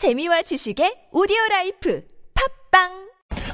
재미와 지식의 오디오 life 팟빵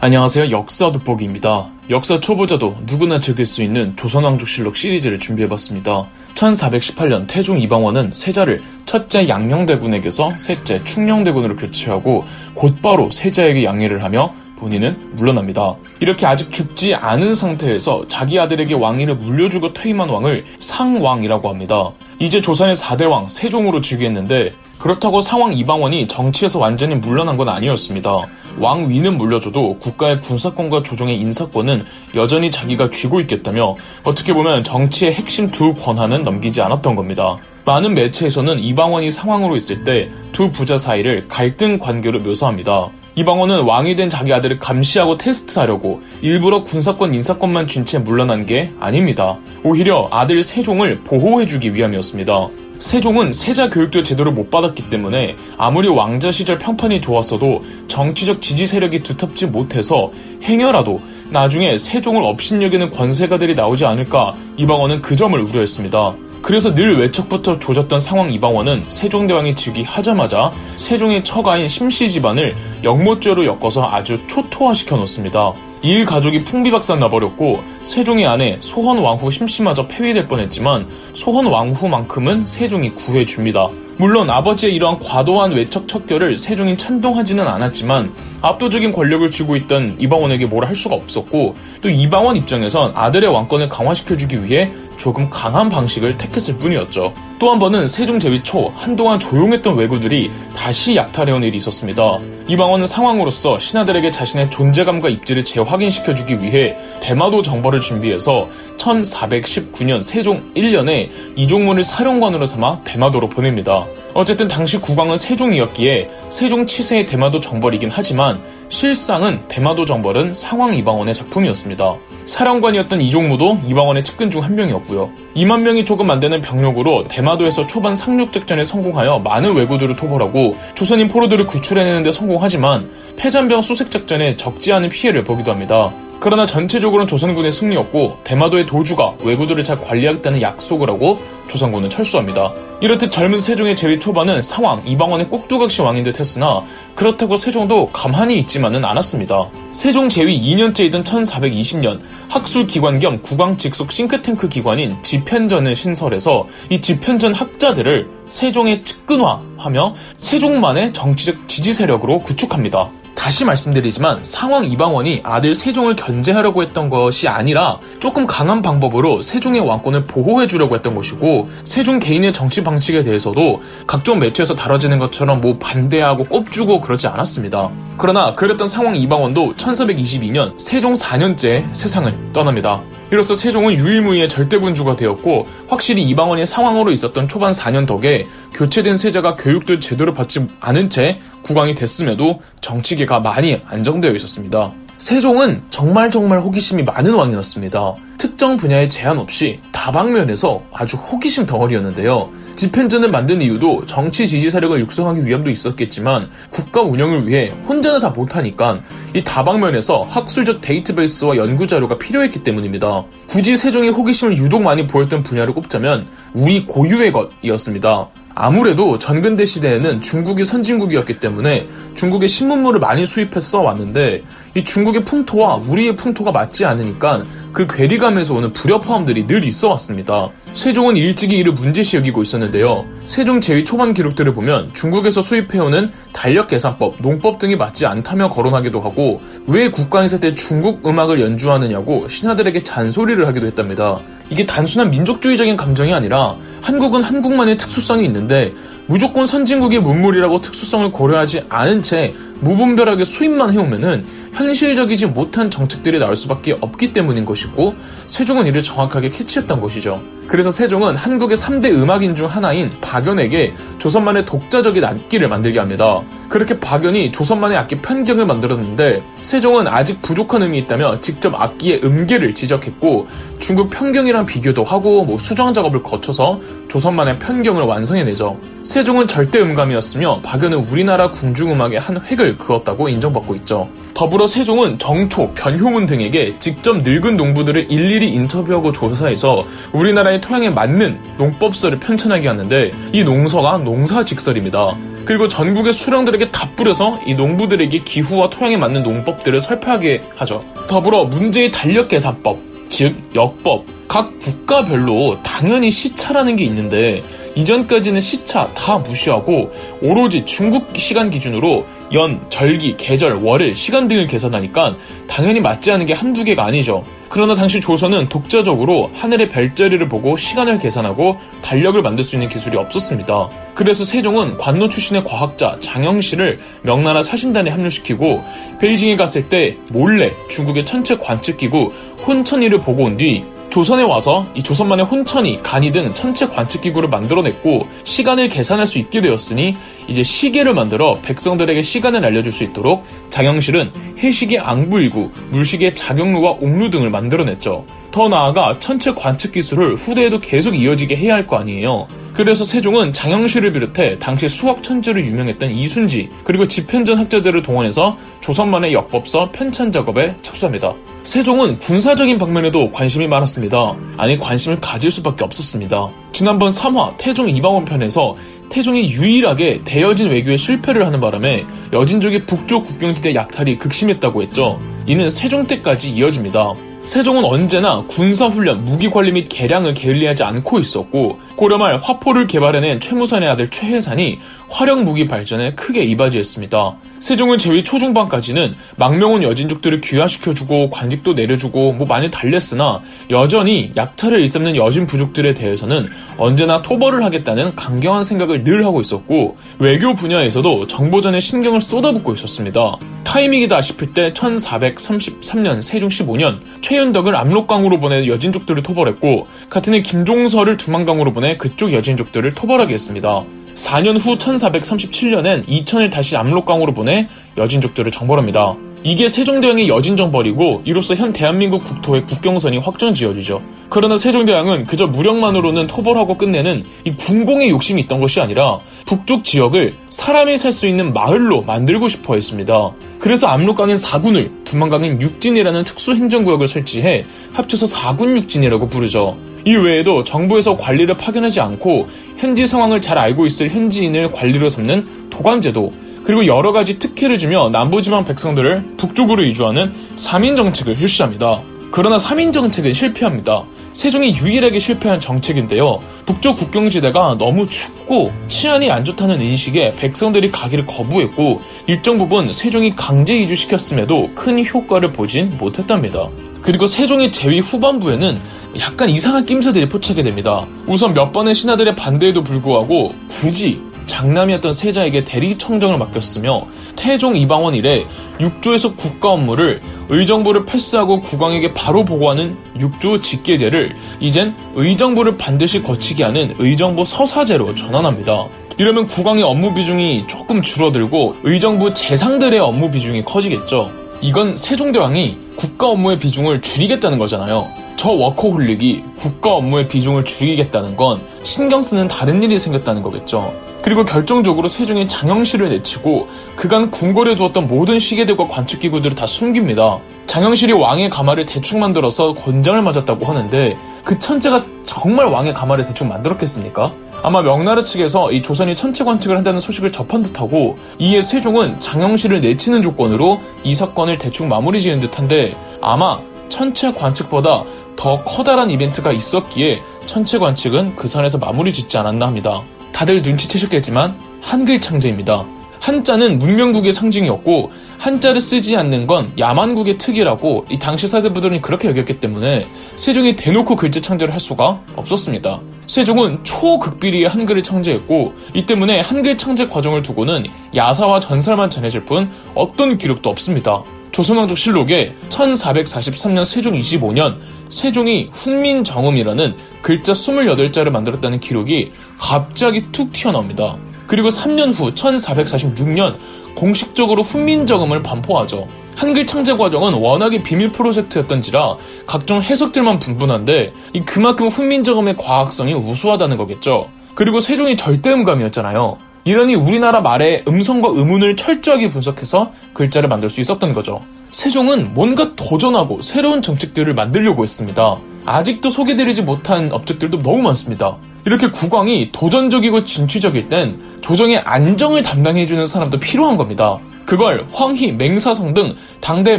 안녕하세요. 역사 돋보기입니다. 역사 초보자도 누구나 즐길 수 있는 조선왕조실록 시리즈를 준비해봤습니다. 1418년 태종 이방원은 세자를 첫째 양녕대군에게서 셋째 충녕대군으로 교체하고 곧바로 세자에게 양위를 하며 본인은 물러납니다. 이렇게 아직 죽지 않은 상태에서 자기 아들에게 왕위를 물려주고 퇴임한 왕을 상왕이라고 합니다. 이제 조선의 4대 왕 세종으로 즉위했는데 그렇다고 상왕 이방원이 정치에서 완전히 물러난 건 아니었습니다. 왕위는 물려줘도 국가의 군사권과 조정의 인사권은 여전히 자기가 쥐고 있겠다며 어떻게 보면 정치의 핵심 두 권한은 넘기지 않았던 겁니다. 많은 매체에서는 이방원이 상황으로 있을 때 두 부자 사이를 갈등 관계로 묘사합니다. 이방원은 왕이 된 자기 아들을 감시하고 테스트하려고 일부러 군사권 인사권만 준 채 물러난 게 아닙니다. 오히려 아들 세종을 보호해주기 위함이었습니다. 세종은 세자 교육도 제대로 못 받았기 때문에 아무리 왕자 시절 평판이 좋았어도 정치적 지지 세력이 두텁지 못해서 행여라도 나중에 세종을 업신여기는 권세가들이 나오지 않을까 이방원은 그 점을 우려했습니다. 그래서 늘 외척부터 조졌던 상황 이방원은 세종대왕이 즉위하자마자 세종의 처가인 심씨 집안을 영모죄로 엮어서 아주 초토화시켜 놓습니다. 이일 가족이 풍비박산 나버렸고 세종의 아내 소헌 왕후 심씨마저 폐위될 뻔했지만 소헌 왕후만큼은 세종이 구해줍니다. 물론 아버지의 이러한 과도한 외척 척결을 세종이 찬동하지는 않았지만 압도적인 권력을 쥐고 있던 이방원에게 뭘 할 수가 없었고 또 이방원 입장에선 아들의 왕권을 강화시켜주기 위해 조금 강한 방식을 택했을 뿐이었죠. 또 한 번은 세종 제위 초 한동안 조용했던 왜구들이 다시 약탈해온 일이 있었습니다. 이방원은 상황으로서 신하들에게 자신의 존재감과 입지를 재확인시켜주기 위해 대마도 정벌을 준비해서 1419년 세종 1년에 이종문을 사령관으로 삼아 대마도로 보냅니다. 어쨌든 당시 국왕은 세종이었기에 세종 치세의 대마도 정벌이긴 하지만 실상은 대마도 정벌은 상황 이방원의 작품이었습니다. 사령관이었던 이종무도 이방원의 측근 중 한 명이었고요. 2만 명이 조금 안 되는 병력으로 대마도에서 초반 상륙 작전에 성공하여 많은 왜구들을 토벌하고 조선인 포로들을 구출해내는데 성공하지만 패잔병 수색 작전에 적지 않은 피해를 보기도 합니다. 그러나 전체적으로는 조선군의 승리였고 대마도의 도주가 왜구들을 잘 관리하겠다는 약속을 하고 조선군은 철수합니다. 이렇듯 젊은 세종의 재위 초반은 상황, 이방원의 꼭두각시 왕인 듯 했으나 그렇다고 세종도 가만히 있지만은 않았습니다. 세종 재위 2년째이던 1420년 학술 기관 겸 국왕 직속 싱크탱크 기관인 집현전을 신설해서 이 집현전 학자들을 세종의 측근화하며 세종만의 정치적 지지 세력으로 구축합니다. 다시 말씀드리지만 상황 이방원이 아들 세종을 견제하려고 했던 것이 아니라 조금 강한 방법으로 세종의 왕권을 보호해 주려고 했던 것이고 세종 개인의 정치 방식에 대해서도 각종 매체에서 다뤄지는 것처럼 뭐 반대하고 꼽주고 그러지 않았습니다. 그러나 그랬던 상황 이방원도 1422년 세종 4년째 세상을 떠납니다. 이로써 세종은 유일무이의 절대군주가 되었고 확실히 이방원이 상황으로 있었던 초반 4년 덕에 교체된 세자가 교육도 제대로 받지 않은 채 국왕이 됐음에도 정치계가 많이 안정되어 있었습니다. 세종은 정말 정말 호기심이 많은 왕이었습니다. 특정 분야에 제한 없이 다방면에서 아주 호기심 덩어리였는데요. 집현전을 만든 이유도 정치 지지 세력을 육성하기 위함도 있었겠지만 국가 운영을 위해 혼자는 다 못하니까 이 다방면에서 학술적 데이터베이스와 연구 자료가 필요했기 때문입니다. 굳이 세종이 호기심을 유독 많이 보였던 분야를 꼽자면 우리 고유의 것이었습니다. 아무래도 전근대 시대에는 중국이 선진국이었기 때문에 중국의 신문물을 많이 수입해서 써왔는데 이 중국의 풍토와 우리의 풍토가 맞지 않으니까 그 괴리감에서 오는 불협화음들이 늘 있어 왔습니다. 세종은 일찍이 이를 문제시 여기고 있었는데요. 세종 제위 초반 기록들을 보면 중국에서 수입해오는 달력 계산법, 농법 등이 맞지 않다며 거론하기도 하고 왜 국가행사 때 중국 음악을 연주하느냐고 신하들에게 잔소리를 하기도 했답니다. 이게 단순한 민족주의적인 감정이 아니라 한국은 한국만의 특수성이 있는데 무조건 선진국의 문물이라고 특수성을 고려하지 않은 채 무분별하게 수입만 해오면은 현실적이지 못한 정책들이 나올 수밖에 없기 때문인 것이고 세종은 이를 정확하게 캐치했던 것이죠. 그래서 세종은 한국의 3대 음악인 중 하나인 박연에게 조선만의 독자적인 악기를 만들게 합니다. 그렇게 박연이 조선만의 악기 편경을 만들었는데 세종은 아직 부족한 음이 있다며 직접 악기의 음계를 지적했고 중국 편경이랑 비교도 하고 뭐 수정 작업을 거쳐서 조선만의 편경을 완성해내죠. 세종은 절대 음감이었으며 박연은 우리나라 궁중음악의 한 획을 그었다고 인정받고 있죠. 더불어 세종은 정초, 변효문 등에게 직접 늙은 농부들을 일일이 인터뷰하고 조사해서 우리나라의 토양에 맞는 농법서를 편찬하게 하는데 이 농서가 농사직설입니다. 그리고 전국의 수령들에게 다 뿌려서 이 농부들에게 기후와 토양에 맞는 농법들을 설파하게 하죠. 더불어 문제의 달력 계산법, 즉 역법, 각 국가별로 당연히 시차라는 게 있는데 이전까지는 시차 다 무시하고 오로지 중국 시간 기준으로 연, 절기, 계절, 월일, 시간 등을 계산하니까 당연히 맞지 않은 게 한두 개가 아니죠. 그러나 당시 조선은 독자적으로 하늘의 별자리를 보고 시간을 계산하고 달력을 만들 수 있는 기술이 없었습니다. 그래서 세종은 관노 출신의 과학자 장영실을 명나라 사신단에 합류시키고 베이징에 갔을 때 몰래 중국의 천체 관측기구 혼천이를 보고 온 뒤 조선에 와서 이 조선만의 혼천이 간이 등 천체 관측 기구를 만들어냈고 시간을 계산할 수 있게 되었으니 이제 시계를 만들어 백성들에게 시간을 알려줄 수 있도록 장영실은 해시계 앙부일구, 물시계 자경루와 옥루 등을 만들어냈죠. 더 나아가 천체 관측 기술을 후대에도 계속 이어지게 해야 할 거 아니에요. 그래서 세종은 장영실을 비롯해 당시 수학 천재로 유명했던 이순지 그리고 집현전 학자들을 동원해서 조선만의 역법서 편찬 작업에 착수합니다. 세종은 군사적인 방면에도 관심이 많았습니다. 아니 관심을 가질 수밖에 없었습니다. 지난번 3화 태종 이방원 편에서 태종이 유일하게 대여진 외교에 실패를 하는 바람에 여진족의 북쪽 국경지대 약탈이 극심했다고 했죠. 이는 세종 때까지 이어집니다. 세종은 언제나 군사훈련, 무기관리 및 개량을 게을리하지 않고 있었고 고려말 화포를 개발해낸 최무산의 아들 최해산이 화력 무기 발전에 크게 이바지했습니다. 세종은 제위 초중반까지는 망명온 여진족들을 귀화시켜주고 관직도 내려주고 뭐 많이 달랬으나 여전히 약탈을 일삼는 여진 부족들에 대해서는 언제나 토벌을 하겠다는 강경한 생각을 늘 하고 있었고 외교 분야에서도 정보전에 신경을 쏟아붓고 있었습니다. 타이밍이다 싶을 때 1433년 세종 15년 최 윤덕을 압록강으로 보내 여진족들을 토벌했고 같은 해 김종서를 두만강으로 보내 그쪽 여진족들을 토벌하게 했습니다. 4년 후 1437년엔 이천을 다시 압록강으로 보내 여진족들을 정벌합니다. 이게 세종대왕의 여진정벌이고 이로써 현 대한민국 국토의 국경선이 확정 지어지죠. 그러나 세종대왕은 그저 무력만으로는 토벌하고 끝내는 이 군공의 욕심이 있던 것이 아니라 북쪽 지역을 사람이 살 수 있는 마을로 만들고 싶어 했습니다. 그래서 압록강엔 4군을, 두만강엔 6진이라는 특수 행정구역을 설치해 합쳐서 4군 6진이라고 부르죠. 이 외에도 정부에서 관리를 파견하지 않고 현지 상황을 잘 알고 있을 현지인을 관리로 삼는 도관제도, 그리고 여러 가지 특혜를 주며 남부지방 백성들을 북쪽으로 이주하는 3인 정책을 실시합니다. 그러나 3인 정책은 실패합니다. 세종이 유일하게 실패한 정책인데요. 북쪽 국경지대가 너무 춥고 치안이 안 좋다는 인식에 백성들이 가기를 거부했고 일정 부분 세종이 강제 이주시켰음에도 큰 효과를 보진 못했답니다. 그리고 세종의 재위 후반부에는 약간 이상한 낌새들이 포착이 됩니다. 우선 몇 번의 신하들의 반대에도 불구하고 굳이 장남이었던 세자에게 대리청정을 맡겼으며 태종 이방원 이래 6조에서 국가 업무를 의정부를 패스하고 국왕에게 바로 보고하는 6조 직계제를 이젠 의정부를 반드시 거치게 하는 의정부 서사제로 전환합니다. 이러면 국왕의 업무 비중이 조금 줄어들고 의정부 재상들의 업무 비중이 커지겠죠. 이건 세종대왕이 국가 업무의 비중을 줄이겠다는 거잖아요. 저 워커홀릭이 국가 업무의 비중을 줄이겠다는 건 신경 쓰는 다른 일이 생겼다는 거겠죠. 그리고 결정적으로 세종이 장영실을 내치고 그간 궁궐에 두었던 모든 시계들과 관측기구들을 다 숨깁니다. 장영실이 왕의 가마를 대충 만들어서 권장을 맞았다고 하는데 그 천재가 정말 왕의 가마를 대충 만들었겠습니까? 아마 명나라 측에서 이 조선이 천체 관측을 한다는 소식을 접한 듯하고 이에 세종은 장영실을 내치는 조건으로 이 사건을 대충 마무리 지은 듯한데 아마 천체 관측보다 더 커다란 이벤트가 있었기에 천체 관측은 그 선에서 마무리 짓지 않았나 합니다. 다들 눈치채셨겠지만 한글 창제입니다. 한자는 문명국의 상징이었고 한자를 쓰지 않는 건 야만국의 특이라고 이 당시 사대부들은 그렇게 여겼기 때문에 세종이 대놓고 글자 창제를 할 수가 없었습니다. 세종은 초극비리의 한글을 창제했고 이 때문에 한글 창제 과정을 두고는 야사와 전설만 전해질 뿐 어떤 기록도 없습니다. 조선왕족 실록에 1443년 세종 25년 세종이 훈민정음이라는 글자 28자를 만들었다는 기록이 갑자기 툭 튀어나옵니다. 그리고 3년 후 1446년 공식적으로 훈민정음을 반포하죠. 한글 창제 과정은 워낙에 비밀 프로젝트였던지라 각종 해석들만 분분한데 그만큼 훈민정음의 과학성이 우수하다는 거겠죠. 그리고 세종이 절대음감이었잖아요. 이러니 우리나라 말의 음성과 음운을 철저하게 분석해서 글자를 만들 수 있었던 거죠. 세종은 뭔가 도전하고 새로운 정책들을 만들려고 했습니다. 아직도 소개드리지 못한 업적들도 너무 많습니다. 이렇게 국왕이 도전적이고 진취적일 땐 조정의 안정을 담당해주는 사람도 필요한 겁니다. 그걸 황희, 맹사성 등 당대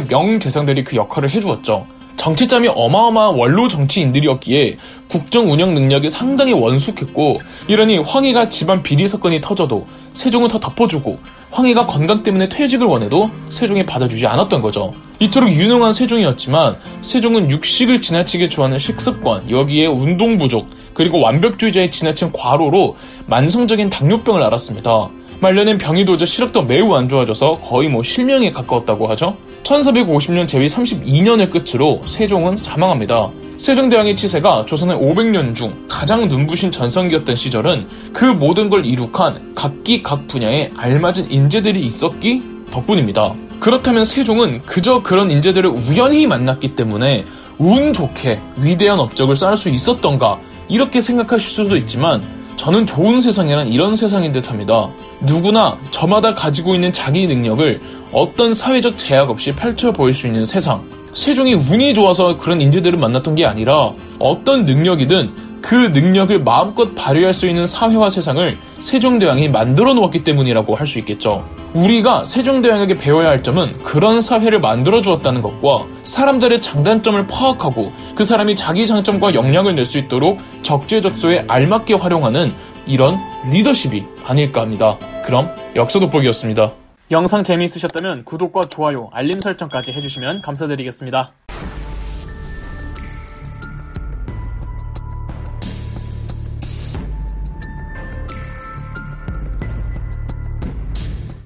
명재상들이 그 역할을 해주었죠. 정치짬이 어마어마한 원로 정치인들이었기에 국정 운영 능력이 상당히 원숙했고 이러니 황희가 집안 비리 사건이 터져도 세종은 더 덮어주고 황희가 건강 때문에 퇴직을 원해도 세종이 받아주지 않았던 거죠. 이토록 유능한 세종이었지만 세종은 육식을 지나치게 좋아하는 식습관, 여기에 운동 부족, 그리고 완벽주의자의 지나친 과로로 만성적인 당뇨병을 앓았습니다. 말년엔 병이 도저 시력도 매우 안 좋아져서 거의 뭐 실명에 가까웠다고 하죠. 1450년 제위 32년을 끝으로 세종은 사망합니다. 세종대왕의 치세가 조선의 500년 중 가장 눈부신 전성기였던 시절은 그 모든 걸 이룩한 각기 각 분야에 알맞은 인재들이 있었기 덕분입니다. 그렇다면 세종은 그저 그런 인재들을 우연히 만났기 때문에 운 좋게 위대한 업적을 쌓을 수 있었던가 이렇게 생각하실 수도 있지만 저는 좋은 세상이란 이런 세상인 듯 합니다. 누구나 저마다 가지고 있는 자기 능력을 어떤 사회적 제약 없이 펼쳐 보일 수 있는 세상. 세종이 운이 좋아서 그런 인재들을 만났던 게 아니라 어떤 능력이든 그 능력을 마음껏 발휘할 수 있는 사회와 세상을 세종대왕이 만들어 놓았기 때문이라고 할 수 있겠죠. 우리가 세종대왕에게 배워야 할 점은 그런 사회를 만들어 주었다는 것과 사람들의 장단점을 파악하고 그 사람이 자기 장점과 역량을 낼 수 있도록 적재적소에 알맞게 활용하는 이런 리더십이 아닐까 합니다. 그럼 역사 돋보기였습니다. 영상 재미있으셨다면 구독과 좋아요, 알림 설정까지 해주시면 감사드리겠습니다.